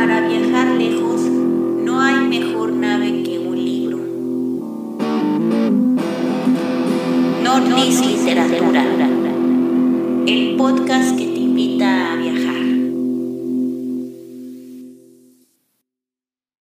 Para viajar lejos no hay mejor nave que un libro. Nordis Literatura, el podcast que te